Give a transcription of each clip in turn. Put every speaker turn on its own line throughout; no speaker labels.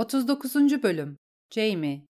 39. Bölüm Jamie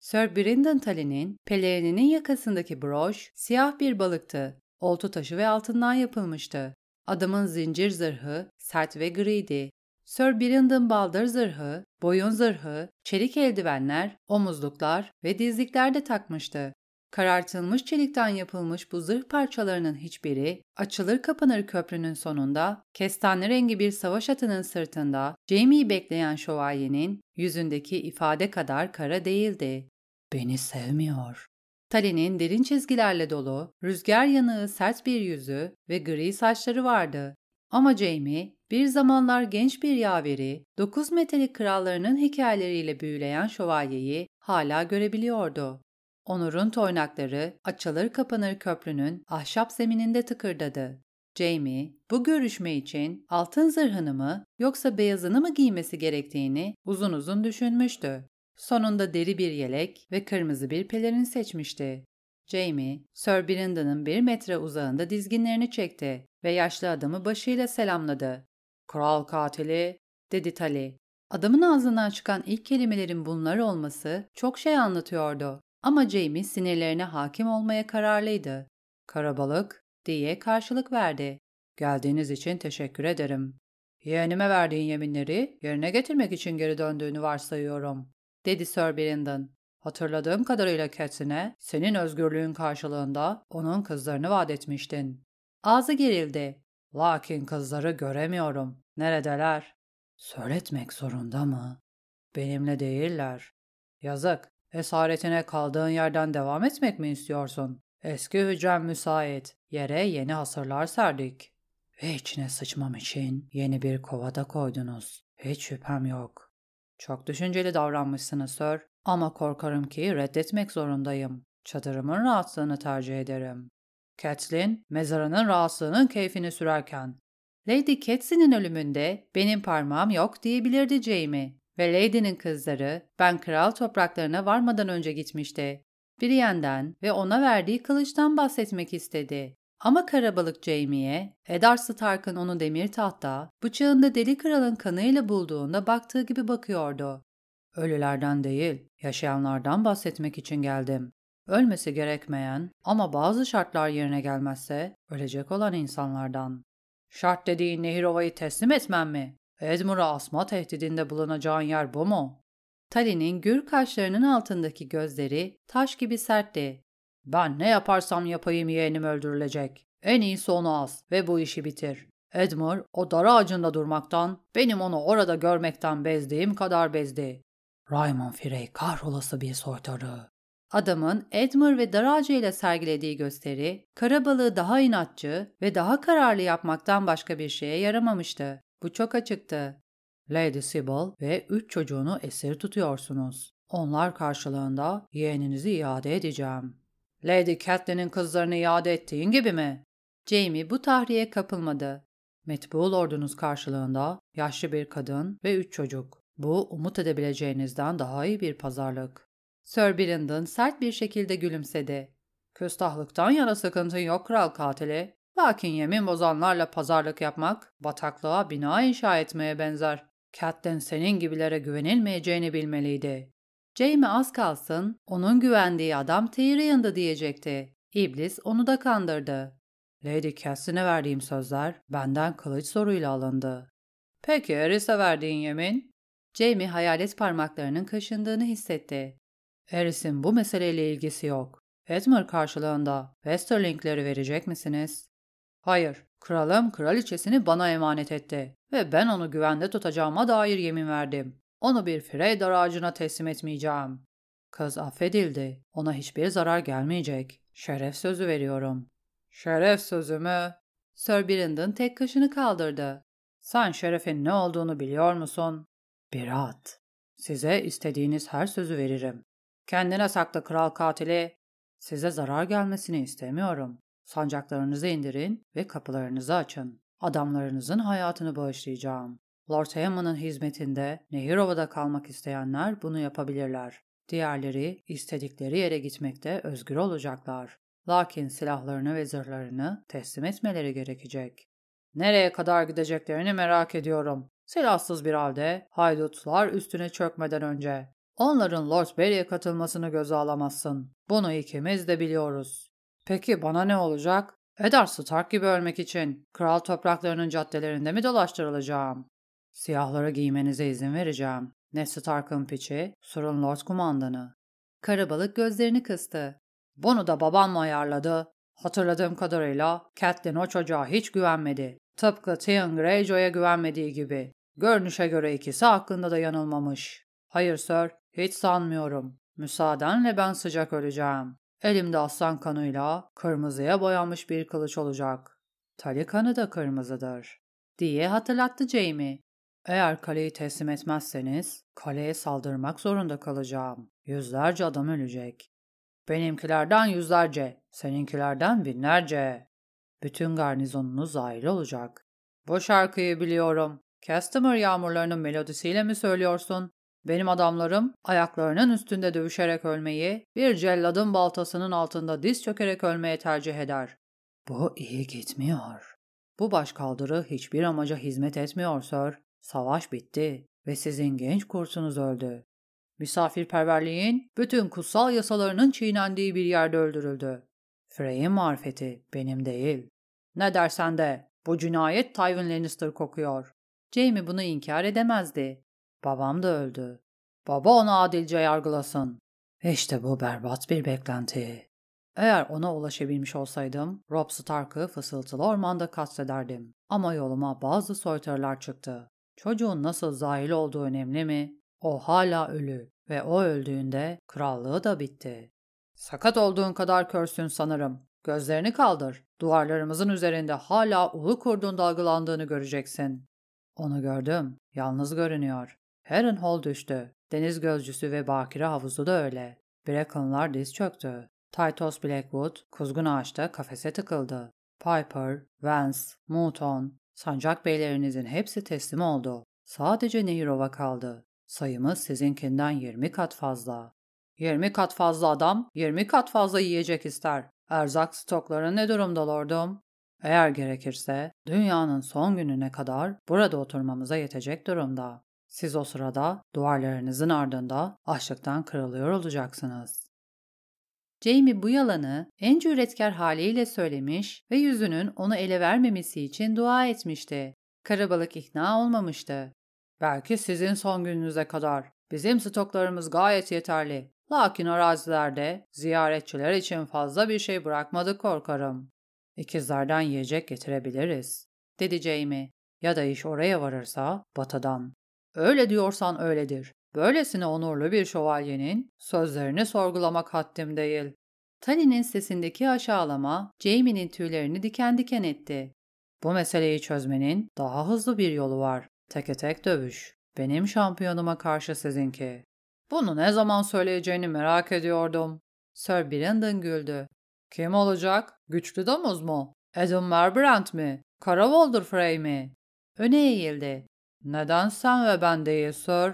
Sir Brandon Tully'nin pelerininin yakasındaki broş siyah bir balıktı. Oltu taşı ve altından yapılmıştı. Adamın zincir zırhı sert ve griydi. Sir Brandon baldır zırhı, boyun zırhı, çelik eldivenler, omuzluklar ve dizlikler de takmıştı. Karartılmış çelikten yapılmış bu zırh parçalarının hiçbiri açılır kapanır köprünün sonunda kestane rengi bir savaş atının sırtında Jamie'yi bekleyen şövalyenin yüzündeki ifade kadar kara değildi. Beni sevmiyor. Tali'nin derin çizgilerle dolu, rüzgar yanığı sert bir yüzü ve gri saçları vardı. Ama Jamie, bir zamanlar genç bir yaveri, dokuz metalik krallarının hikayeleriyle büyüleyen şövalyeyi hala görebiliyordu. Onur'un toynakları açılır kapanır köprünün ahşap zemininde tıkırdadı. Jamie, bu görüşme için altın zırhını mı yoksa beyazını mı giymesi gerektiğini uzun uzun düşünmüştü. Sonunda deri bir yelek ve kırmızı bir pelerin seçmişti. Jamie, Sir Brandon'ın bir metre uzağında dizginlerini çekti ve yaşlı adamı başıyla selamladı. ''Kral katili'' dedi Tali. Adamın ağzından çıkan ilk kelimelerin bunlar olması çok şey anlatıyordu. Ama Jamie sinirlerine hakim olmaya kararlıydı. Karabalık diye karşılık verdi. Geldiğiniz için teşekkür ederim. Yeğenime verdiğin yeminleri yerine getirmek için geri döndüğünü varsayıyorum, dedi Sir Brandon. Hatırladığım kadarıyla Cat'ine senin özgürlüğün karşılığında onun kızlarını vaat etmiştin. Ağzı gerildi. Lakin kızları göremiyorum. Neredeler? Söyletmek zorunda mı? Benimle değiller. Yazık. Esaretine kaldığın yerden devam etmek mi istiyorsun? Eski hücrem müsait. Yere yeni hasırlar serdik. Ve içine sıçmam için yeni bir kovada koydunuz. Hiç şüphem yok. Çok düşünceli davranmışsınız Sir. Ama korkarım ki reddetmek zorundayım. Çadırımın rahatlığını tercih ederim. Catelyn, mezarının rahatsızlığının keyfini sürerken. Lady Catsy'nin ölümünde benim parmağım yok diyebilirdi Jamie. Ve Lady'nin kızları ben kral topraklarına varmadan önce gitmişti. Brienne'den ve ona verdiği kılıçtan bahsetmek istedi. Ama karabalık Jamie'ye, Eddard Stark'ın onu demir tahta, bıçağında deli kralın kanıyla bulduğunda baktığı gibi bakıyordu. Ölülerden değil, yaşayanlardan bahsetmek için geldim. Ölmesi gerekmeyen ama bazı şartlar yerine gelmezse ölecek olan insanlardan. Şart dediğin Nehirova'yı teslim etmem mi? Edmur'a asma tehdidinde bulunacağın yer bu mu? Tali'nin gür kaşlarının altındaki gözleri taş gibi sertti. Ben ne yaparsam yapayım yeğenim öldürülecek. En iyisi onu as ve bu işi bitir. Edmur o dar ağacında durmaktan, benim onu orada görmekten bezdiğim kadar bezdi. Raymond Frey kahrolası bir soytarı. Adamın Edmur ve dar ağacıyla sergilediği gösteri, karabalığı daha inatçı ve daha kararlı yapmaktan başka bir şeye yaramamıştı. Bu çok açıktı. Lady Sybil ve üç çocuğunu esir tutuyorsunuz. Onlar karşılığında yeğeninizi iade edeceğim. Lady Catelyn'in kızlarını iade ettiğin gibi mi? Jamie bu tahriye kapılmadı. Metbuğul ordunuz karşılığında yaşlı bir kadın ve üç çocuk. Bu umut edebileceğinizden daha iyi bir pazarlık. Sir Brandon sert bir şekilde gülümsedi. Küstahlıktan yana sıkıntın yok kral katili. Lakin yemin bozanlarla pazarlık yapmak bataklığa bina inşa etmeye benzer. Catelyn senin gibilere güvenilmeyeceğini bilmeliydi. Jamie az kalsın onun güvendiği adam Tyrion'da diyecekti. İblis onu da kandırdı. Lady Catelyn'e verdiğim sözler benden kılıç soruyla alındı. Peki Eris'e verdiğin yemin? Jamie hayalet parmaklarının kaşındığını hissetti. Eris'in bu meseleyle ilgisi yok. Edmure karşılığında Westerling'leri verecek misiniz? Hayır, kralım kraliçesini bana emanet etti ve ben onu güvende tutacağıma dair yemin verdim. Onu bir Freydar ağacına teslim etmeyeceğim. Kız affedildi. Ona hiçbir zarar gelmeyecek. Şeref sözü veriyorum. Şeref sözü mü? Sir Brandon tek kaşını kaldırdı. Sen şerefin ne olduğunu biliyor musun? Bir at. Size istediğiniz her sözü veririm. Kendine sakla kral katili. Size zarar gelmesini istemiyorum. Sancaklarınızı indirin ve kapılarınızı açın. Adamlarınızın hayatını bağışlayacağım. Lord Hammond'ın hizmetinde Nehirova'da kalmak isteyenler bunu yapabilirler. Diğerleri istedikleri yere gitmekte özgür olacaklar. Lakin silahlarını ve zırhlarını teslim etmeleri gerekecek. Nereye kadar gideceklerini merak ediyorum. Silahsız bir halde haydutlar üstüne çökmeden önce. Onların Lord Barry'e katılmasını göze alamazsın. Bunu ikimiz de biliyoruz. Peki bana ne olacak? Eddard Stark gibi ölmek için kral topraklarının caddelerinde mi dolaştırılacağım? Siyahları giymenize izin vereceğim. Ned Stark'ın piçi, Surun Lord kumandanı. Karabalık gözlerini kıstı. Bunu da babam mı ayarladı? Hatırladığım kadarıyla Catelyn o çocuğa hiç güvenmedi. Tıpkı Theon Greyjoy'a güvenmediği gibi. Görünüşe göre ikisi hakkında da yanılmamış. Hayır sir, hiç sanmıyorum. Müsaadenle ben sıcak öleceğim. Elimde aslan kanıyla kırmızıya boyanmış bir kılıç olacak. Tali kanı da kırmızıdır. Diye hatırlattı Jamie. Eğer kaleyi teslim etmezseniz kaleye saldırmak zorunda kalacağım. Yüzlerce adam ölecek. Benimkilerden yüzlerce, seninkilerden binlerce. Bütün garnizonunuz ayrı olacak. Bu şarkıyı biliyorum. Customer yağmurlarının melodisiyle mi söylüyorsun? Benim adamlarım ayaklarının üstünde dövüşerek ölmeyi, bir celladın baltasının altında diz çökerek ölmeye tercih eder. Bu iyi gitmiyor. Bu başkaldırı hiçbir amaca hizmet etmiyor sir. Savaş bitti ve sizin genç kursunuz öldü. Misafirperverliğin bütün kutsal yasalarının çiğnendiği bir yerde öldürüldü. Frey'in marifeti benim değil. Ne dersen de bu cinayet Tywin Lannister kokuyor. Jaime bunu inkar edemezdi. Babam da öldü. Baba onu adilce yargılasın. İşte bu berbat bir beklenti. Eğer ona ulaşabilmiş olsaydım, Robb Stark'ı fısıltılı ormanda katlederdim. Ama yoluma bazı soytarılar çıktı. Çocuğun nasıl zahil olduğu önemli mi? O hala ölü ve o öldüğünde krallığı da bitti. Sakat olduğun kadar körsün sanırım. Gözlerini kaldır. Duvarlarımızın üzerinde hala ulu kurdun dalgalandığını göreceksin. Onu gördüm. Yalnız görünüyor. Harrenhal düştü. Deniz gözcüsü ve bakire havuzu da öyle. Bracken'lar diz çöktü. Titus Blackwood kuzgun ağaçta kafese tıkıldı. Piper, Vance, Mouton, sancak beylerinizin hepsi teslim oldu. Sadece Nehirova kaldı. Sayımız sizinkinden 20 kat fazla. 20 kat fazla adam, 20 kat fazla yiyecek ister. Erzak stokları ne durumda lordum? Eğer gerekirse dünyanın son gününe kadar burada oturmamıza yetecek durumda. Siz o sırada duvarlarınızın ardında açlıktan kırılıyor olacaksınız. Jamie bu yalanı en cüretkar haliyle söylemiş ve yüzünün onu ele vermemesi için dua etmişti. Karabalık ikna olmamıştı. Belki sizin son gününüze kadar. Bizim stoklarımız gayet yeterli. Lakin arazilerde ziyaretçiler için fazla bir şey bırakmadık korkarım. İkizlerden yiyecek getirebiliriz, dedi Jamie. Ya da iş oraya varırsa batıdan. Öyle diyorsan öyledir. Böylesine onurlu bir şövalyenin sözlerini sorgulamak haddim değil. Tali'nin sesindeki aşağılama Jamie'nin tüylerini diken diken etti. Bu meseleyi çözmenin daha hızlı bir yolu var. Teke tek dövüş. Benim şampiyonuma karşı sizinki. Bunu ne zaman söyleyeceğini merak ediyordum. Sir Brandon güldü. Kim olacak? Güçlü domuz mu? Adam Merbrand mi? Kara Walder Frey mi? Öne eğildi. Neden sen ve ben değil Sir?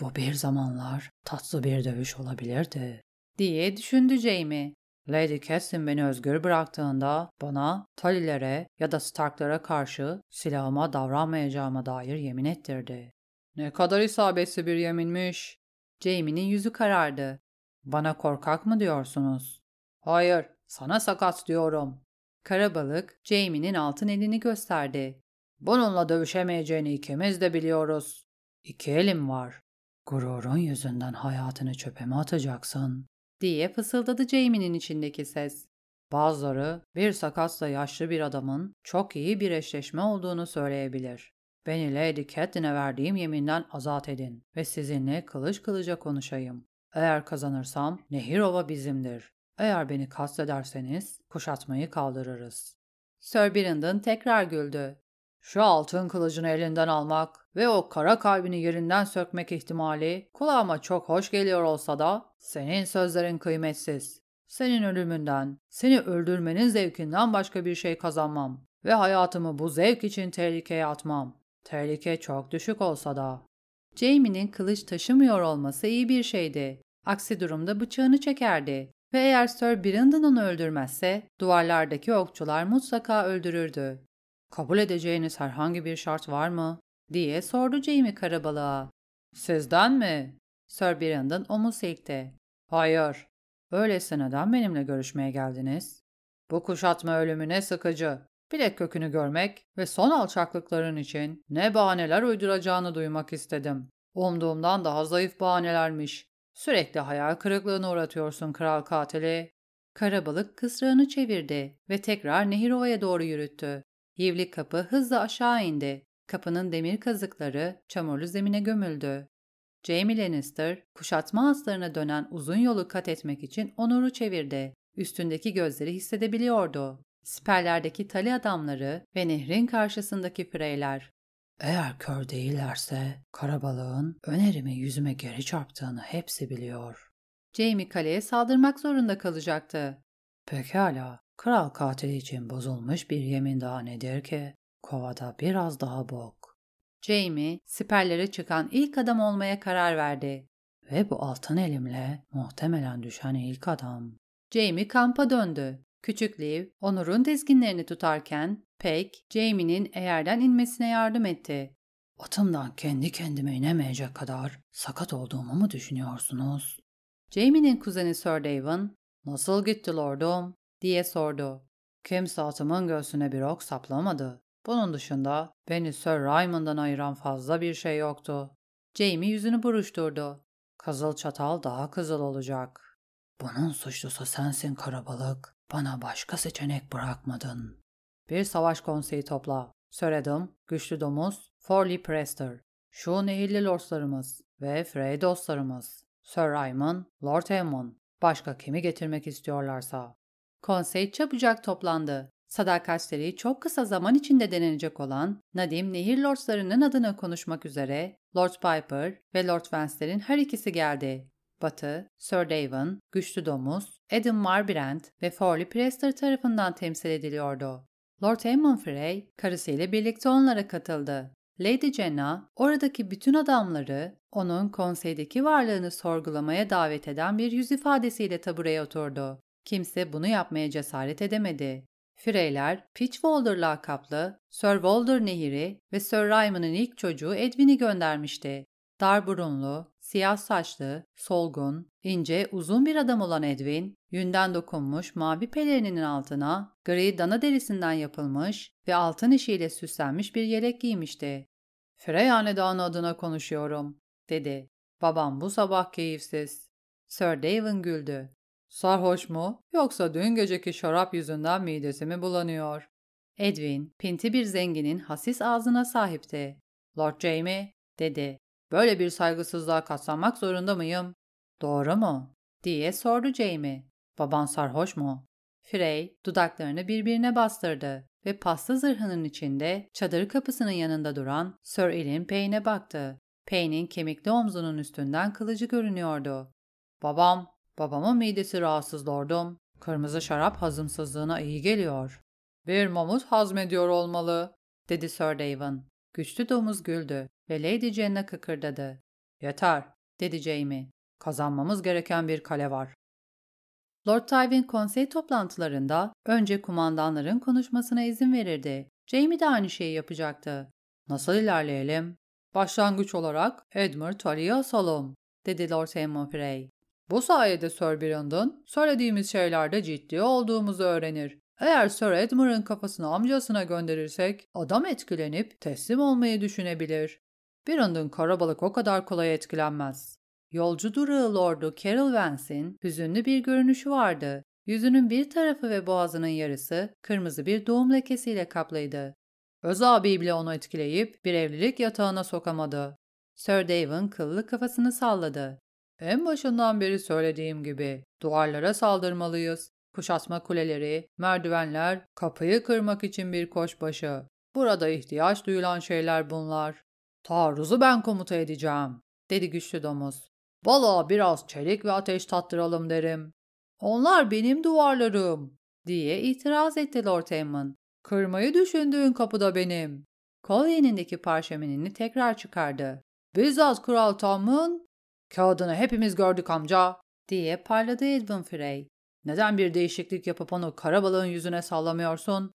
Bu bir zamanlar tatlı bir dövüş olabilirdi. Diye düşündü Jamie. Lady Catelyn beni özgür bıraktığında bana Talilere ya da Starklara karşı silahıma davranmayacağıma dair yemin ettirdi. Ne kadar isabetli bir yeminmiş. Jamie'nin yüzü karardı. Bana korkak mı diyorsunuz? Hayır, sana sakat diyorum. Karabalık Jamie'nin altın elini gösterdi. Bununla dövüşemeyeceğini ikimiz de biliyoruz. İki elim var. Gururun yüzünden hayatını çöpe mi atacaksın? diye fısıldadı Jamie'nin içindeki ses. Bazıları bir sakatla yaşlı bir adamın çok iyi bir eşleşme olduğunu söyleyebilir. Beni Lady Catelyn'e verdiğim yeminden azat edin ve sizinle kılıç kılıca konuşayım. Eğer kazanırsam Nehirova bizimdir. Eğer beni kastederseniz kuşatmayı kaldırırız. Sir Brandon tekrar güldü. Şu altın kılıcını elinden almak ve o kara kalbini yerinden sökmek ihtimali kulağıma çok hoş geliyor olsa da senin sözlerin kıymetsiz. Senin ölümünden, seni öldürmenin zevkinden başka bir şey kazanmam ve hayatımı bu zevk için tehlikeye atmam. Tehlike çok düşük olsa da. Jamie'nin kılıç taşımıyor olması iyi bir şeydi. Aksi durumda bıçağını çekerdi ve eğer Sir Brandon onu öldürmezse duvarlardaki okçular mutlaka öldürürdü. Kabul edeceğiniz herhangi bir şart var mı? diye sordu Jamie karabalığa. Sizden mi? Sir Brandon omuz silkti. Hayır. Öyleyse neden benimle görüşmeye geldiniz? Bu kuşatma ölümü ne sıkıcı. Bilek kökünü görmek ve son alçaklıkların için ne bahaneler uyduracağını duymak istedim. Umduğumdan daha zayıf bahanelermiş. Sürekli hayal kırıklığına uğratıyorsun kral katili. Karabalık kısrağını çevirdi ve tekrar nehir ovaya doğru yürüttü. Yivlik kapı hızla aşağı indi. Kapının demir kazıkları çamurlu zemine gömüldü. Jaime Lannister, kuşatma aslarına dönen uzun yolu kat etmek için onuru çevirdi. Üstündeki gözleri hissedebiliyordu. Siperlerdeki tali adamları ve nehrin karşısındaki freyler. Eğer kör değillerse karabalığın önerimi yüzüme geri çarptığını hepsi biliyor. Jamie kaleye saldırmak zorunda kalacaktı. Pekala, kral katili için bozulmuş bir yemin daha nedir ki? Kovada biraz daha bok. Jamie, siperlere çıkan ilk adam olmaya karar verdi. Ve bu altın elimle muhtemelen düşen ilk adam. Jamie kampa döndü. Küçük Liv, Onur'un dizginlerini tutarken Peck, Jamie'nin eğerden inmesine yardım etti. Atımdan kendi kendime inemeyecek kadar sakat olduğumu mu düşünüyorsunuz? Jamie'nin kuzeni Sir Davin, ''Nasıl gitti lordum?'' Diye sordu. Kimse atımın göğsüne bir ok saplamadı. Bunun dışında beni Sir Raymond'dan ayıran fazla bir şey yoktu. Jamie yüzünü buruşturdu. Kızıl çatal daha kızıl olacak. Bunun suçlusu sensin karabalık. Bana başka seçenek bırakmadın. Bir savaş konseyi topla. Sir Adam, Güçlü Domuz, Forley Prester, şu nehirli lordlarımız ve Frey dostlarımız. Sir Raymond, Lord Aemon. Başka kimi getirmek istiyorlarsa. Konsey çabucak toplandı. Sadakatleri çok kısa zaman içinde denenecek olan Nadim Nehir Lordslarının adına konuşmak üzere Lord Piper ve Lord Vance'lerin her ikisi geldi. Batı, Sir Davin, Güçlü Domuz, Adam Marbrand ve Forley Prester tarafından temsil ediliyordu. Lord Aemon Frey, karısıyla birlikte onlara katıldı. Lady Jenna, oradaki bütün adamları onun konseydeki varlığını sorgulamaya davet eden bir yüz ifadesiyle tabureye oturdu. Kimse bunu yapmaya cesaret edemedi. Freyler, Pitchwalder lakaplı Sir Walder Nehiri ve Sir Rymon'ın ilk çocuğu Edwin'i göndermişti. Dar burunlu, siyah saçlı, solgun, ince, uzun bir adam olan Edwin, yünden dokunmuş mavi pelerininin altına gri dana derisinden yapılmış ve altın işiyle süslenmiş bir yelek giymişti. Frey hanedanı adına konuşuyorum, dedi. Babam bu sabah keyifsiz. Sir Davin güldü. Sarhoş mu yoksa dün geceki şarap yüzünden midesi mi bulanıyor? Edwin, pinti bir zenginin hasis ağzına sahipti. Lord Jamie, dedi. Böyle bir saygısızlığa katlanmak zorunda mıyım? Doğru mu? diye sordu Jamie. Baban sarhoş mu? Frey dudaklarını birbirine bastırdı ve pasta zırhının içinde çadır kapısının yanında duran Sir Ian Payne'e baktı. Payne'in kemikli omzunun üstünden kılıcı görünüyordu. Babam, babamın midesi rahatsız lordum. Kırmızı şarap hazımsızlığına iyi geliyor. Bir mamut hazmediyor olmalı, dedi Sir Davin. Güçlü domuz güldü ve Lady Jenna kıkırdadı. Yeter, dedi Jamie. Kazanmamız gereken bir kale var. Lord Tywin konsey toplantılarında önce kumandanların konuşmasına izin verirdi. Jamie de aynı şeyi yapacaktı. Nasıl ilerleyelim? Başlangıç olarak Edmure Tully'yi asalım, dedi Lord Frey. Bu sayede Sir Brandon söylediğimiz şeylerde ciddi olduğumuzu öğrenir. Eğer Sir Edmure'ın kafasını amcasına gönderirsek adam etkilenip teslim olmayı düşünebilir. Brandon karabalık o kadar kolay etkilenmez. Yolcu durağı Lordu Carol Vance'in hüzünlü bir görünüşü vardı. Yüzünün bir tarafı ve boğazının yarısı kırmızı bir doğum lekesiyle kaplıydı. Öz abi bile onu etkileyip bir evlilik yatağına sokamadı. Sir Davin kıllı kafasını salladı. En başından beri söylediğim gibi duvarlara saldırmalıyız. Kuşatma kuleleri, merdivenler, kapıyı kırmak için bir koşbaşı. Burada ihtiyaç duyulan şeyler bunlar. Taarruzu ben komuta edeceğim, dedi güçlü domuz. Balığa biraz çelik ve ateş tattıralım derim. Onlar benim duvarlarım, diye itiraz etti Lord Aemon. Kırmayı düşündüğün kapıda benim. Kolyenindeki parşömenini tekrar çıkardı. Bizzat Kral Tom'un kağıdını hepimiz gördük amca, diye parladı Edwin Frey. Neden bir değişiklik yapıp onu karabalığın yüzüne sallamıyorsun?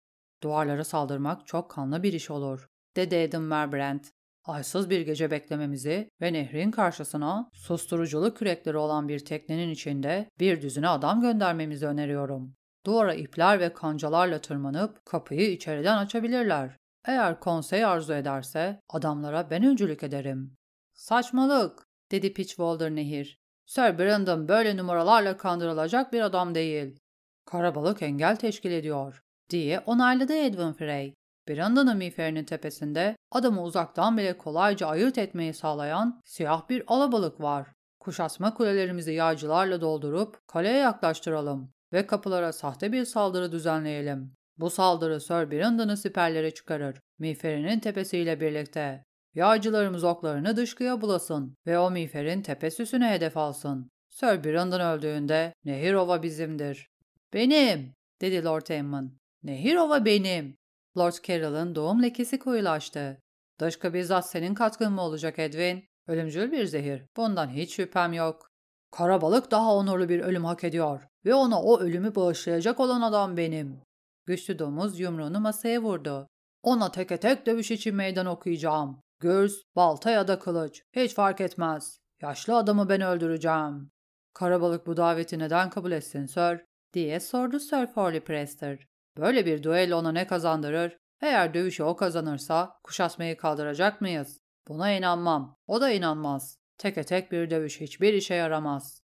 Duvarlara saldırmak çok kanlı bir iş olur, dedi Adam Merbrand. aysız bir gece beklememizi ve nehrin karşısına susturuculu kürekleri olan bir teknenin içinde bir düzine adam göndermemizi öneriyorum. Duvara ipler ve kancalarla tırmanıp kapıyı içeriden açabilirler. Eğer konsey arzu ederse adamlara ben öncülük ederim. Saçmalık, dedi Pitchwalder Nehir. Sir Brandon böyle numaralarla kandırılacak bir adam değil. Karabalık engel teşkil ediyor, diye onayladı Edwin Frey. Brandon'ın miğferinin tepesinde adamı uzaktan bile kolayca ayırt etmeyi sağlayan siyah bir alabalık var. Kuşatma kulelerimizi yağcılarla doldurup kaleye yaklaştıralım ve kapılara sahte bir saldırı düzenleyelim. Bu saldırı Sir Brandon'ı siperlere çıkarır, miğferinin tepesiyle birlikte. Yağcılarımız oklarını dışkıya bulasın ve o miğferin tepe süsüne hedef alsın. Sir Brandon öldüğünde Nehirova bizimdir. Benim, dedi Lord Aemon. Nehirova benim. Lord Carroll'ın doğum lekesi koyulaştı. Dışkı bizzat senin katkın mı olacak Edwin? Ölümcül bir zehir. Bundan hiç şüphem yok. Karabalık daha onurlu bir ölüm hak ediyor ve ona o ölümü bağışlayacak olan adam benim. Güçlü domuz yumruğunu masaya vurdu. Ona teke tek dövüş için meydan okuyacağım. Gürz, balta ya da kılıç. Hiç fark etmez. Yaşlı adamı ben öldüreceğim. Karabalık bu daveti neden kabul etsin Sir? diye sordu Sir Forley Prester. Böyle bir duello ona ne kazandırır? Eğer dövüşü o kazanırsa kuşatmayı kaldıracak mıyız? Buna inanmam. O da inanmaz. Teke tek bir dövüş hiçbir işe yaramaz.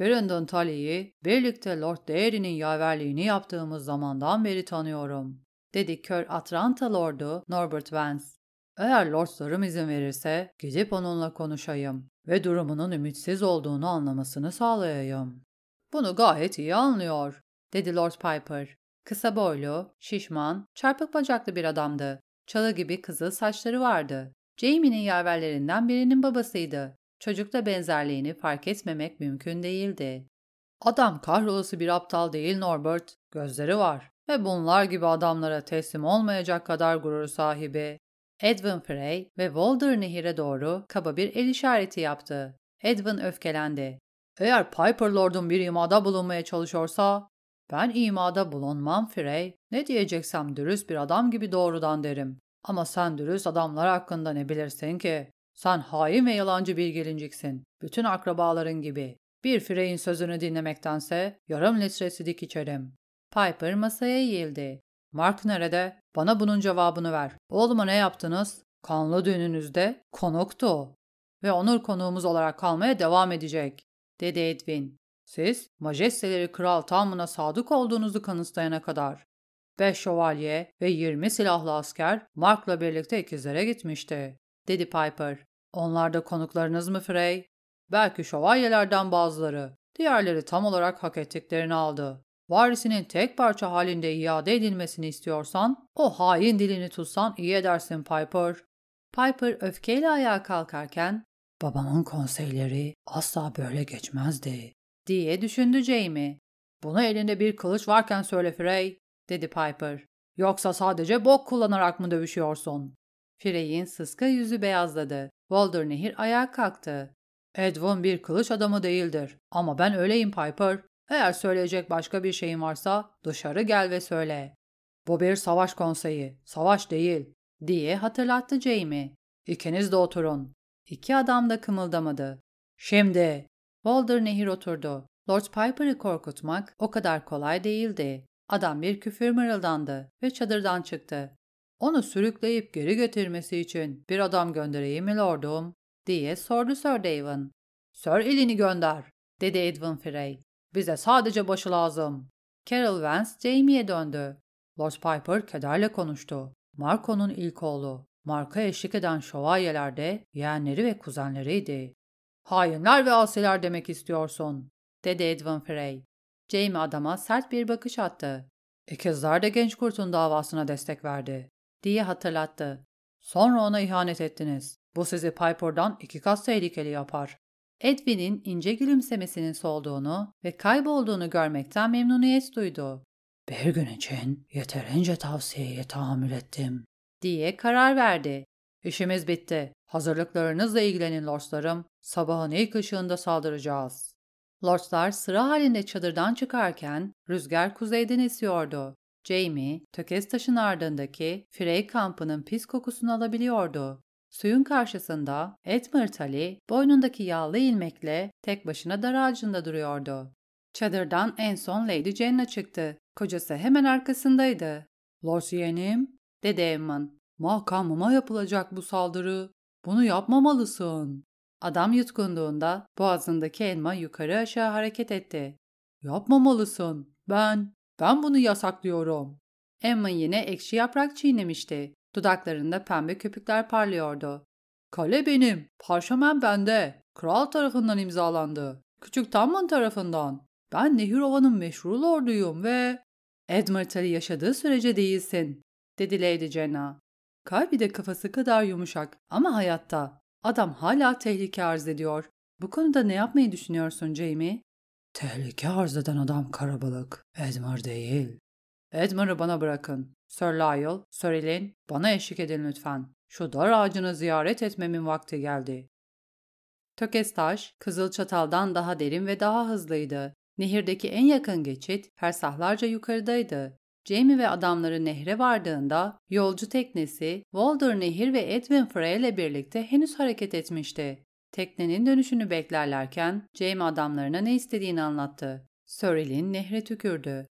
Brandon Tully'yi birlikte Lord Derry'nin yaverliğini yaptığımız zamandan beri tanıyorum, dedi kör Atlanta Lordu Norbert Vance. Eğer lordlarım izin verirse gidip onunla konuşayım ve durumunun ümitsiz olduğunu anlamasını sağlayayım. Bunu gayet iyi anlıyor, dedi Lord Piper. Kısa boylu, şişman, çarpık bacaklı bir adamdı. Çalı gibi kızıl saçları vardı. Jamie'nin yaverlerinden birinin babasıydı. Çocukla benzerliğini fark etmemek mümkün değildi. Adam kahrolası bir aptal değil Norbert. Gözleri var ve bunlar gibi adamlara teslim olmayacak kadar gurur sahibi. Edwin Frey ve Walder Nehir'e doğru kaba bir el işareti yaptı. Edwin öfkelendi. Eğer Piper Lord'un bir imada bulunmaya çalışıyorsa, ben imada bulunmam Frey. Ne diyeceksem dürüst bir adam gibi doğrudan derim. Ama sen dürüst adamlar hakkında ne bilirsin ki? Sen hain ve yalancı bir gelinciksin. Bütün akrabaların gibi. Bir Frey'in sözünü dinlemektense yarım litre sidik içerim. Piper masaya eğildi. Mark nerede? Bana bunun cevabını ver. Oğluma ne yaptınız? Kanlı düğününüzde konuktu o. Ve onur konuğumuz olarak kalmaya devam edecek, dedi Edwin. Siz, majesteleri kral tamına sadık olduğunuzu kanıtlayana kadar. Beş şövalye ve yirmi silahlı asker Mark'la birlikte ikizlere gitmişti, dedi Piper. Onlar da konuklarınız mı Frey? Belki şövalyelerden bazıları. Diğerleri tam olarak hak ettiklerini aldı. Varisinin tek parça halinde iade edilmesini istiyorsan, o hain dilini tutsan iyi edersin Piper. Piper öfkeyle ayağa kalkarken, babamın konseyleri asla böyle geçmezdi, diye düşündü Jamie. Bunu elinde bir kılıç varken söyle Frey, dedi Piper. Yoksa sadece bok kullanarak mı dövüşüyorsun? Frey'in sıska yüzü beyazladı. Walder Nehir ayağa kalktı. Edwin bir kılıç adamı değildir ama ben öyleyim Piper. Eğer söyleyecek başka bir şeyin varsa dışarı gel ve söyle. Bu bir savaş konseyi, savaş değil, diye hatırlattı Jamie. İkiniz de oturun. İki adam da kımıldamadı. Şimdi. Walder Nehir oturdu. Lord Piper'ı korkutmak o kadar kolay değildi. Adam bir küfür mırıldandı ve çadırdan çıktı. Onu sürükleyip geri getirmesi için bir adam göndereyim mi lordum? diye sordu Sir Davin. Sir elini gönder, dedi Edwin Frey. Bize sadece başı lazım. Carol Vance Jamie'ye döndü. Lord Piper kederle konuştu. Marco'nun ilk oğlu. Mark'a eşlik eden şövalyeler de yeğenleri ve kuzenleriydi. Hainler ve asiler demek istiyorsun, dedi Edwin Frey. Jamie adama sert bir bakış attı. İkizler de genç kurtun davasına destek verdi, diye hatırlattı. Sonra ona ihanet ettiniz. Bu sizi Piper'dan iki kat tehlikeli yapar. Edwin'in ince gülümsemesinin solduğunu ve kaybolduğunu görmekten memnuniyet duydu. Bir gün için yeterince tavsiyeye tahammül ettim, diye karar verdi. İşimiz bitti. Hazırlıklarınızla ilgilenin lordlarım. Sabahın ilk ışığında saldıracağız. Lordlar sıra halinde çadırdan çıkarken rüzgar kuzeyden esiyordu. Jamie, tökez taşın ardındaki Frey kampının pis kokusunu alabiliyordu. Suyun karşısında Edmund Tully boynundaki yağlı ilmekle tek başına dar ağacında duruyordu. Çadırdan en son Lady Jenna çıktı. Kocası hemen arkasındaydı. Lord yeğenim, dedi Emman. Makamıma yapılacak bu saldırı. Bunu yapmamalısın. Adam yutkunduğunda boğazındaki elma yukarı aşağı hareket etti. Yapmamalısın. Ben, ben bunu yasaklıyorum. Emma yine ekşi yaprak çiğnemişti. Dudaklarında pembe köpükler parlıyordu. Kale benim, parşömen bende. Kral tarafından imzalandı. Küçük Tamman tarafından. Ben Nehirova'nın meşhur lorduyum ve... Edmund yaşadığı sürece değilsin, dedi Lady Jenna. Kalbi de kafası kadar yumuşak ama hayatta. Adam hala tehlike arz ediyor. Bu konuda ne yapmayı düşünüyorsun Jamie? Tehlike arz eden adam karabalık. Edmund değil. Edmund'u bana bırakın. Sir Lyle, Sir Elaine, bana eşlik edin lütfen. Şu dar ağacını ziyaret etmemin vakti geldi. Tökestaş, Kızıl Çatal'dan daha derin ve daha hızlıydı. Nehirdeki en yakın geçit fersahlarca yukarıdaydı. Jamie ve adamları nehre vardığında yolcu teknesi Walder Nehir ve Edwin Frey ile birlikte henüz hareket etmişti. Teknenin dönüşünü beklerlerken Jamie adamlarına ne istediğini anlattı. Sörel'in nehre tükürdü.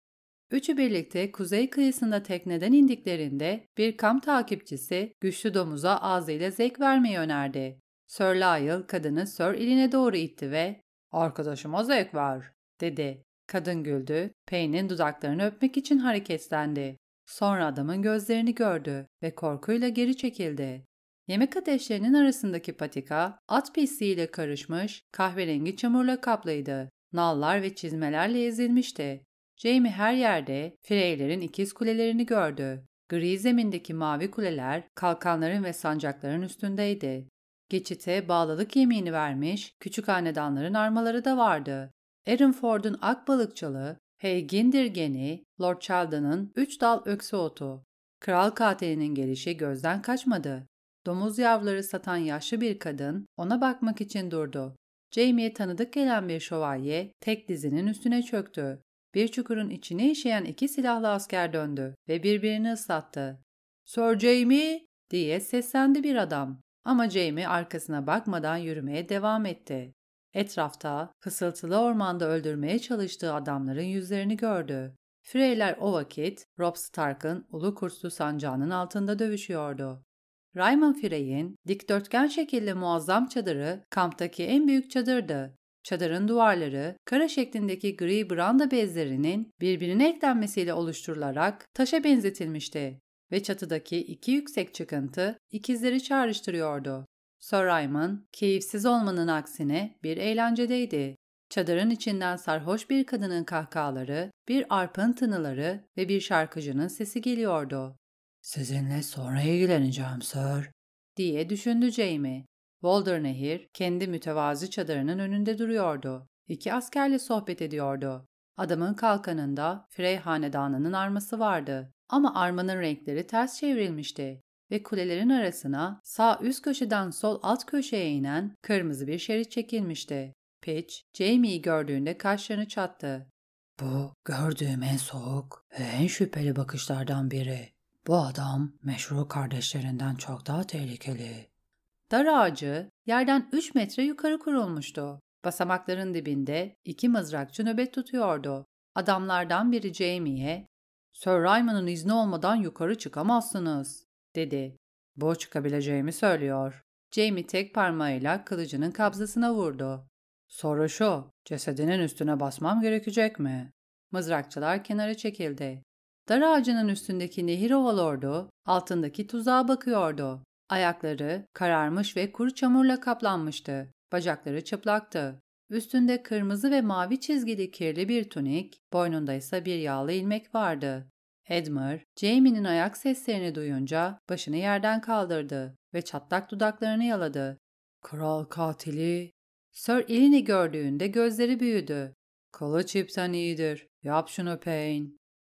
Üçü birlikte kuzey kıyısında tekneden indiklerinde bir kamp takipçisi güçlü domuza ağzıyla zevk vermeyi önerdi. Sir Lyle kadını Sir eline doğru itti ve ''Arkadaşıma zevk ver'' dedi. Kadın güldü, Payne'in dudaklarını öpmek için hareketlendi. Sonra adamın gözlerini gördü ve korkuyla geri çekildi. Yemek ateşlerinin arasındaki patika, at pisliğiyle karışmış, kahverengi çamurla kaplıydı. Nallar ve çizmelerle ezilmişti. Jamie her yerde Freyler'in ikiz kulelerini gördü. Gri zemindeki mavi kuleler kalkanların ve sancakların üstündeydi. Geçite bağlılık yemini vermiş küçük hanedanların armaları da vardı. Aaron ak balıkçılığı, Hey Gindirgen'i, Lord Sheldon'ın üç dal öksü otu. Kral katilinin gelişi gözden kaçmadı. Domuz yavruları satan yaşlı bir kadın ona bakmak için durdu. Jamie'ye tanıdık gelen bir şövalye tek dizinin üstüne çöktü. Bir çukurun içine işeyen iki silahlı asker döndü ve birbirini ıslattı. ''Sir Jamie!'' diye seslendi bir adam. Ama Jamie arkasına bakmadan yürümeye devam etti. Etrafta, fısıltılı ormanda öldürmeye çalıştığı adamların yüzlerini gördü. Freyler o vakit Rob Stark'ın ulu kurslu sancağının altında dövüşüyordu. Raymond Frey'in dikdörtgen şekilde muazzam çadırı kamptaki en büyük çadırdı. Çadırın duvarları kara şeklindeki gri branda bezlerinin birbirine eklenmesiyle oluşturularak taşa benzetilmişti ve çatıdaki iki yüksek çıkıntı ikizleri çağrıştırıyordu. Sir Raymond, keyifsiz olmanın aksine bir eğlencedeydi. Çadırın içinden sarhoş bir kadının kahkahaları, bir arpın tınıları ve bir şarkıcının sesi geliyordu. ''Sizinle sonra ilgileneceğim Sir.'' diye düşündü Jamie. Walder Nehir kendi mütevazi çadırının önünde duruyordu. İki askerle sohbet ediyordu. Adamın kalkanında Frey hanedanının arması vardı. Ama armanın renkleri ters çevrilmişti ve kulelerin arasına sağ üst köşeden sol alt köşeye inen kırmızı bir şerit çekilmişti. Pitch, Jamie'yi gördüğünde kaşlarını çattı. Bu gördüğüm en soğuk ve en şüpheli bakışlardan biri. Bu adam meşru kardeşlerinden çok daha tehlikeli. Dar ağacı yerden 3 metre yukarı kurulmuştu. Basamakların dibinde iki mızrakçı nöbet tutuyordu. Adamlardan biri Jamie'ye ''Sir Raymond'un izni olmadan yukarı çıkamazsınız.'' dedi. Bu çıkabileceğimi söylüyor. Jamie tek parmağıyla kılıcının kabzasına vurdu. Soru şu, cesedinin üstüne basmam gerekecek mi? Mızrakçılar kenara çekildi. Dar ağacının üstündeki nehir ovalordu, altındaki tuzağa bakıyordu. Ayakları kararmış ve kuru çamurla kaplanmıştı. Bacakları çıplaktı. Üstünde kırmızı ve mavi çizgili kirli bir tunik, boynunda ise bir yağlı ilmek vardı. Edmer, Jamie'nin ayak seslerini duyunca başını yerden kaldırdı ve çatlak dudaklarını yaladı. Kral katili. Sir Elin'i gördüğünde gözleri büyüdü. Kılıç ipten iyidir. Yap şunu Payne.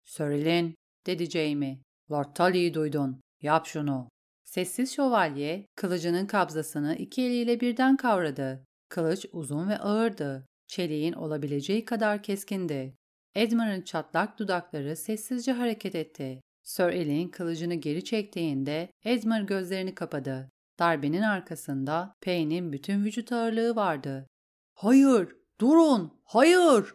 Sir Elin, dedi Jamie. Lord Tully'yi duydun. Yap şunu. Sessiz şövalye, kılıcının kabzasını iki eliyle birden kavradı. Kılıç uzun ve ağırdı. Çeliğin olabileceği kadar keskindi. Edmund'ın çatlak dudakları sessizce hareket etti. Sir Elin kılıcını geri çektiğinde Edmund gözlerini kapadı. Darbenin arkasında Payne'in bütün vücut ağırlığı vardı. Hayır, durun, hayır!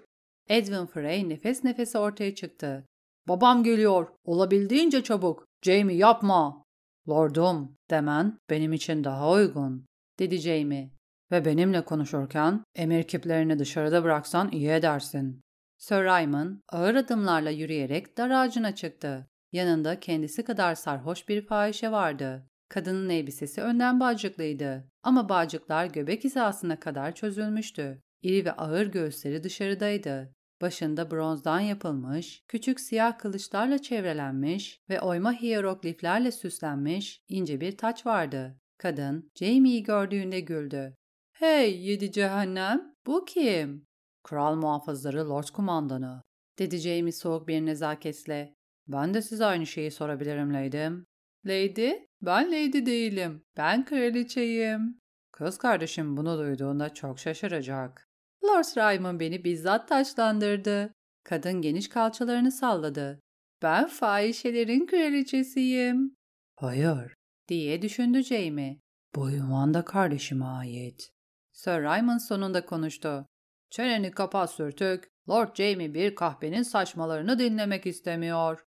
Edwin Frey nefes nefese ortaya çıktı. Babam geliyor, olabildiğince çabuk. Jamie yapma. Lordum, demen benim için daha uygun, dedi Jamie. Ve benimle konuşurken emir kiplerini dışarıda bıraksan iyi edersin. Sir Ryman ağır adımlarla yürüyerek dar ağacına çıktı. Yanında kendisi kadar sarhoş bir fahişe vardı. Kadının elbisesi önden bağcıklıydı ama bağcıklar göbek hizasına kadar çözülmüştü. İri ve ağır göğüsleri dışarıdaydı. Başında bronzdan yapılmış, küçük siyah kılıçlarla çevrelenmiş ve oyma hierogliflerle süslenmiş ince bir taç vardı. Kadın Jamie'yi gördüğünde güldü. ''Hey yedi cehennem, bu kim?'' ''Kral muhafızları Lord Kumandanı.'' dedi Jamie soğuk bir nezaketle. ''Ben de size aynı şeyi sorabilirim Lady'm.'' ''Lady? Ben Lady değilim. Ben kraliçeyim.'' Kız kardeşim bunu duyduğunda çok şaşıracak. Lord Raymond beni bizzat taçlandırdı. Kadın geniş kalçalarını salladı. Ben fahişelerin kraliçesiyim. Hayır, diye düşündü Jamie. Bu ünvan da kardeşime ait. Sir Raymond sonunda konuştu. Çeneni kapat sürtük. Lord Jamie bir kahvenin saçmalarını dinlemek istemiyor.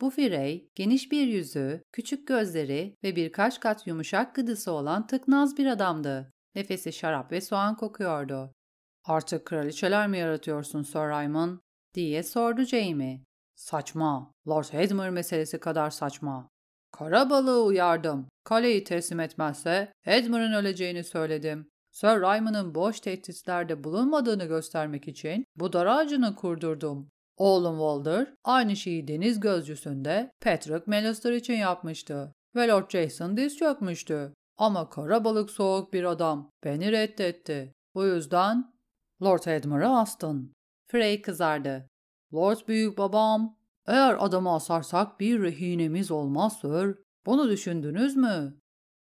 Bu firey, geniş bir yüzü, küçük gözleri ve birkaç kat yumuşak gıdısı olan tıknaz bir adamdı. Nefesi şarap ve soğan kokuyordu. Artık kraliçeler mi yaratıyorsun Sir Raymond? diye sordu Jamie. Saçma. Lord Hedmer meselesi kadar saçma. Kara balığı uyardım. Kaleyi teslim etmezse Hedmer'ın öleceğini söyledim. Sir Raymond'ın boş tehditlerde bulunmadığını göstermek için bu dar ağacını kurdurdum. Oğlum Walder aynı şeyi deniz gözcüsünde Patrick Melister için yapmıştı. Ve Lord Jason diz çökmüştü. Ama kara balık soğuk bir adam. Beni reddetti. Bu yüzden Lord Edmure astın. Frey kızardı. Lord büyük babam, eğer adamı asarsak bir rehinemiz olmaz sir. Bunu düşündünüz mü?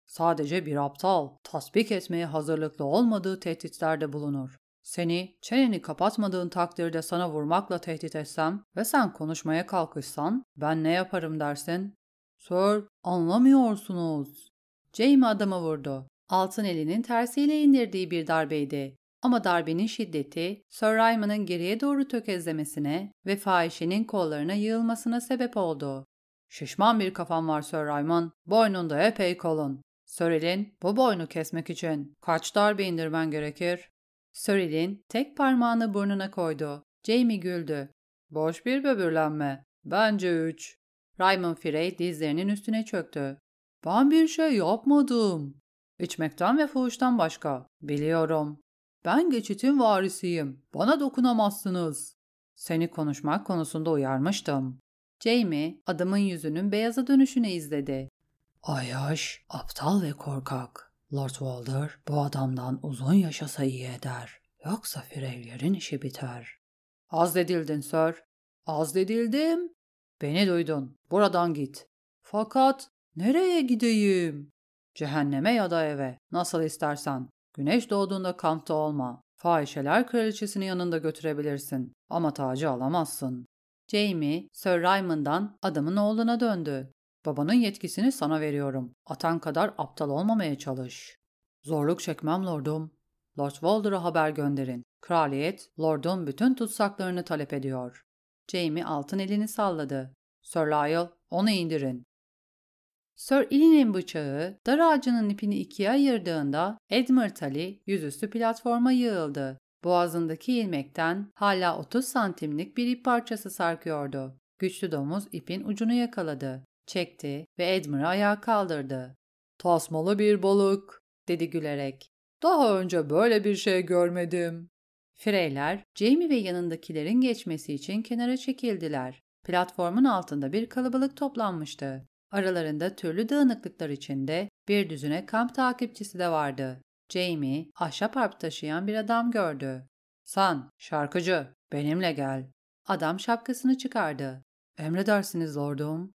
Sadece bir aptal, tasbik etmeye hazırlıklı olmadığı tehditlerde bulunur. Seni çeneni kapatmadığın takdirde sana vurmakla tehdit etsem ve sen konuşmaya kalkışsan ben ne yaparım dersin? Sir, anlamıyorsunuz. Jamie adama vurdu. Altın elinin tersiyle indirdiği bir darbeydi. Ama darbenin şiddeti Sir Ryman'ın geriye doğru tökezlemesine ve fahişenin kollarına yığılmasına sebep oldu. Şişman bir kafam var Sir Ryman, boynunda epey kolun. Söril'in bu boynu kesmek için kaç darbe indirmen gerekir? Söril'in tek parmağını burnuna koydu. Jamie güldü. Boş bir böbürlenme. Bence üç. Raymond Frey dizlerinin üstüne çöktü. Ben bir şey yapmadım. İçmekten ve fuhuştan başka. Biliyorum. Ben geçitin varisiyim. Bana dokunamazsınız. Seni konuşmak konusunda uyarmıştım. Jamie adamın yüzünün beyaza dönüşünü izledi. Ayaş, aptal ve korkak. Lord Walder bu adamdan uzun yaşasa iyi eder. Yoksa Firevlerin işi biter. Az dedildin sir. Az dedildim. Beni duydun. Buradan git. Fakat nereye gideyim? Cehenneme ya da eve. Nasıl istersen. Güneş doğduğunda kampta olma. Fahişeler kraliçesini yanında götürebilirsin ama tacı alamazsın. Jamie, Sir Raymond'dan adamın oğluna döndü. Babanın yetkisini sana veriyorum. Atan kadar aptal olmamaya çalış. Zorluk çekmem lordum. Lord Walder'a haber gönderin. Kraliyet, lordun bütün tutsaklarını talep ediyor. Jamie altın elini salladı. Sir Lyle, onu indirin. Sir Ilin'in bıçağı dar ağacının ipini ikiye ayırdığında Edmund Ali yüzüstü platforma yığıldı. Boğazındaki ilmekten hala 30 santimlik bir ip parçası sarkıyordu. Güçlü domuz ipin ucunu yakaladı. Çekti ve Edmund'u ayağa kaldırdı. Tasmalı bir balık, dedi gülerek. Daha önce böyle bir şey görmedim. Freyler, Jamie ve yanındakilerin geçmesi için kenara çekildiler. Platformun altında bir kalabalık toplanmıştı. Aralarında türlü dağınıklıklar içinde bir düzüne kamp takipçisi de vardı. Jamie, ahşap harp taşıyan bir adam gördü. San, şarkıcı, benimle gel. Adam şapkasını çıkardı. Emredersiniz lordum.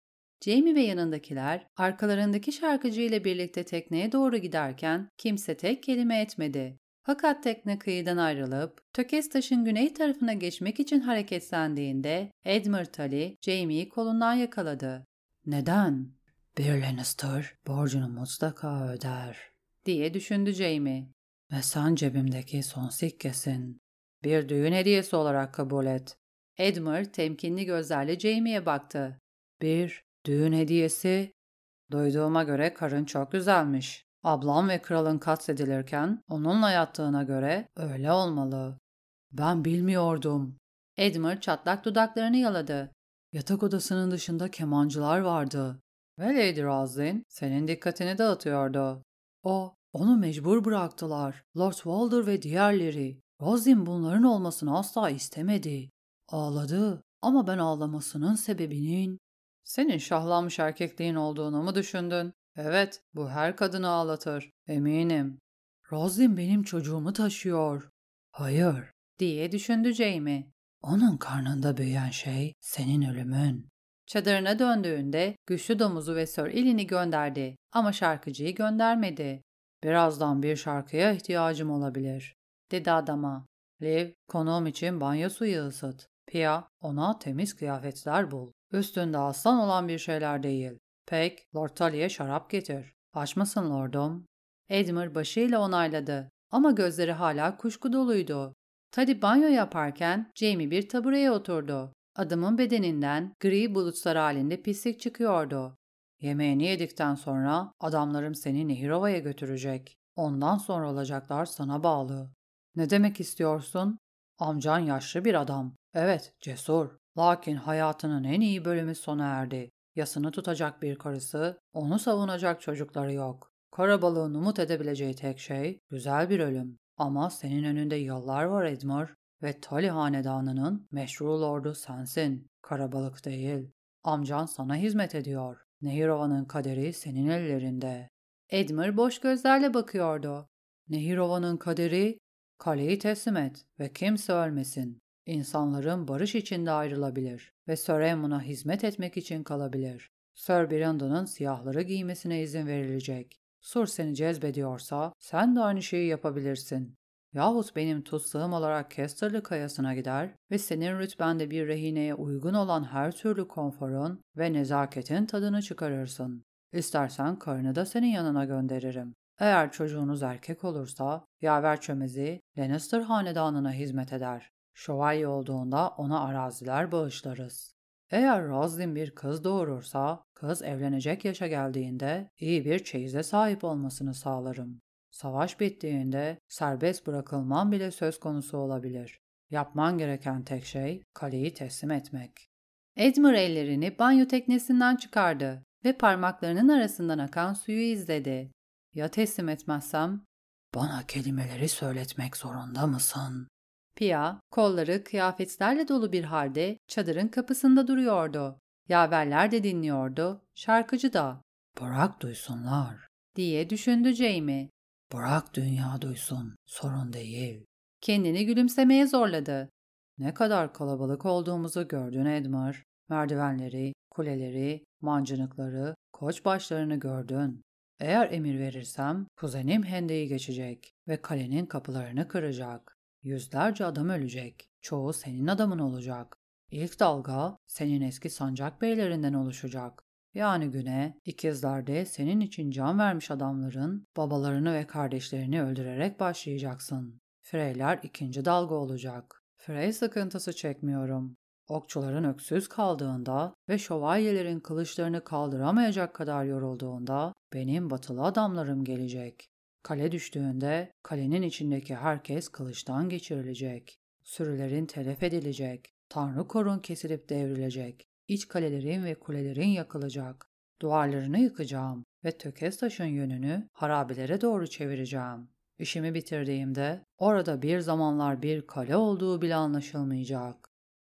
Jamie ve yanındakiler arkalarındaki şarkıcı ile birlikte tekneye doğru giderken kimse tek kelime etmedi. Fakat tekne kıyıdan ayrılıp Tökes taşın güney tarafına geçmek için hareketlendiğinde Edmund Ali Jamie'yi kolundan yakaladı. Neden? Bir Lannister borcunu mutlaka öder diye düşündü Jamie. Ve sen cebimdeki son sikkesin. Bir düğün hediyesi olarak kabul et. Edmure temkinli gözlerle Jamie'ye baktı. Bir düğün hediyesi? Duyduğuma göre karın çok güzelmiş. Ablam ve kralın katledilirken onunla yattığına göre öyle olmalı. Ben bilmiyordum. Edmure çatlak dudaklarını yaladı. Yatak odasının dışında kemancılar vardı. Ve Lady Roslyn senin dikkatini dağıtıyordu. O, onu mecbur bıraktılar. Lord Walder ve diğerleri. Roslyn bunların olmasını asla istemedi. Ağladı ama ben ağlamasının sebebinin senin şahlanmış erkekliğin olduğunu mu düşündün? Evet, bu her kadını ağlatır. Eminim. Roslyn benim çocuğumu taşıyor. Hayır, diye düşündü Jamie. Onun karnında büyüyen şey senin ölümün. Çadırına döndüğünde güçlü domuzu ve Sir Ilin'i gönderdi ama şarkıcıyı göndermedi. Birazdan bir şarkıya ihtiyacım olabilir, dedi adama. Liv, konuğum için banyo suyu ısıt. Pia, ona temiz kıyafetler bul. Üstünde aslan olan bir şeyler değil. Pek, Lord Tully'e şarap getir. Açmasın lordum. Edmure başıyla onayladı ama gözleri hala kuşku doluydu. Teddy banyo yaparken Jamie bir tabureye oturdu. Adamın bedeninden gri bulutlar halinde pislik çıkıyordu. Yemeğini yedikten sonra adamlarım seni Nehirova'ya götürecek. Ondan sonra olacaklar sana bağlı. Ne demek istiyorsun? Amcan yaşlı bir adam. Evet, cesur. Lakin hayatının en iyi bölümü sona erdi. Yasını tutacak bir karısı, onu savunacak çocukları yok. Karabalığın umut edebileceği tek şey güzel bir ölüm. Ama senin önünde yollar var Edmure ve Tully hanedanının meşru lordu sensin. Karabalık değil. Amcan sana hizmet ediyor. Nehirova'nın kaderi senin ellerinde. Edmure boş gözlerle bakıyordu. Nehirova'nın kaderi, kaleyi teslim et ve kimse ölmesin. İnsanların barış içinde ayrılabilir ve Sir Aemon'a hizmet etmek için kalabilir. Sir Brandon'ın siyahları giymesine izin verilecek. Sur seni cezbediyorsa sen de aynı şeyi yapabilirsin. Yahut benim tutsağım olarak Kesterly kayasına gider ve senin rütbende bir rehineye uygun olan her türlü konforun ve nezaketin tadını çıkarırsın. İstersen karını da senin yanına gönderirim. Eğer çocuğunuz erkek olursa, yaver çömezi Lannister hanedanına hizmet eder. Şövalye olduğunda ona araziler bağışlarız. Eğer Roslyn bir kız doğurursa, kız evlenecek yaşa geldiğinde iyi bir çeyize sahip olmasını sağlarım. Savaş bittiğinde serbest bırakılman bile söz konusu olabilir. Yapman gereken tek şey kaleyi teslim etmek. Edmure ellerini banyo teknesinden çıkardı ve parmaklarının arasından akan suyu izledi. Ya teslim etmezsem? Bana kelimeleri söyletmek zorunda mısın? Pia, kolları kıyafetlerle dolu bir halde çadırın kapısında duruyordu. Yaverler de dinliyordu, şarkıcı da. Bırak duysunlar, diye düşündü Jamie. Bırak dünya duysun, sorun değil. Kendini gülümsemeye zorladı. Ne kadar kalabalık olduğumuzu gördün Edmar. Merdivenleri, kuleleri, mancınıkları, koç başlarını gördün. Eğer emir verirsem kuzenim Hende'yi geçecek ve kalenin kapılarını kıracak. Yüzlerce adam ölecek. Çoğu senin adamın olacak. İlk dalga senin eski sancak beylerinden oluşacak. Yani güne ikizlerde senin için can vermiş adamların babalarını ve kardeşlerini öldürerek başlayacaksın. Freyler ikinci dalga olacak. Frey sıkıntısı çekmiyorum. Okçuların öksüz kaldığında ve şövalyelerin kılıçlarını kaldıramayacak kadar yorulduğunda benim batılı adamlarım gelecek. Kale düştüğünde kalenin içindeki herkes kılıçtan geçirilecek. Sürülerin telef edilecek. Tanrı korun kesilip devrilecek. İç kalelerin ve kulelerin yakılacak. Duvarlarını yıkacağım ve tökez taşın yönünü harabelere doğru çevireceğim. İşimi bitirdiğimde orada bir zamanlar bir kale olduğu bile anlaşılmayacak.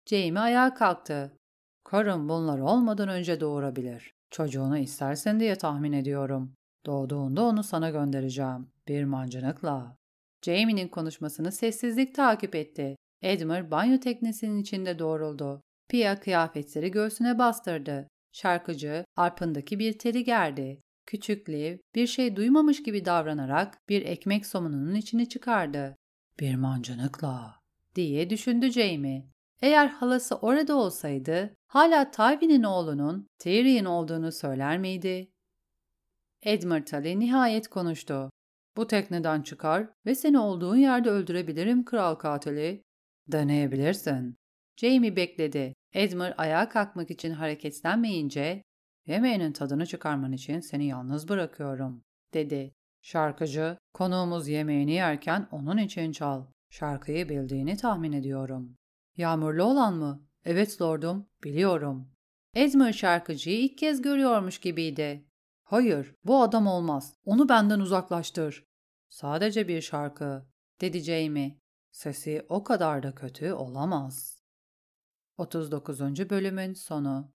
Jamie ayağa kalktı. Karım bunlar olmadan önce doğurabilir. Çocuğunu istersen diye tahmin ediyorum. Doğduğunda onu sana göndereceğim. Bir mancınıkla. Jamie'nin konuşmasını sessizlik takip etti. Edmure banyo teknesinin içinde doğruldu. Pia kıyafetleri göğsüne bastırdı. Şarkıcı arpındaki bir teli gerdi. Küçük Liv bir şey duymamış gibi davranarak bir ekmek somununun içini çıkardı. Bir mancınıkla diye düşündü Jamie. Eğer halası orada olsaydı hala Tywin'in oğlunun Tyrion'in olduğunu söyler miydi? Edmund Tully nihayet konuştu. Bu tekneden çıkar ve seni olduğun yerde öldürebilirim kral katili. Deneyebilirsin. Jamie bekledi. Edmund ayağa kalkmak için hareketlenmeyince yemeğinin tadını çıkarman için seni yalnız bırakıyorum, dedi. Şarkıcı, konuğumuz yemeğini yerken onun için çal. Şarkıyı bildiğini tahmin ediyorum. Yağmurlu olan mı? Evet lordum, biliyorum. Edmund şarkıcıyı ilk kez görüyormuş gibiydi. Hayır, bu adam olmaz. Onu benden uzaklaştır. Sadece bir şarkı, dedi Jamie. Sesi o kadar da kötü olamaz. 39. bölümün sonu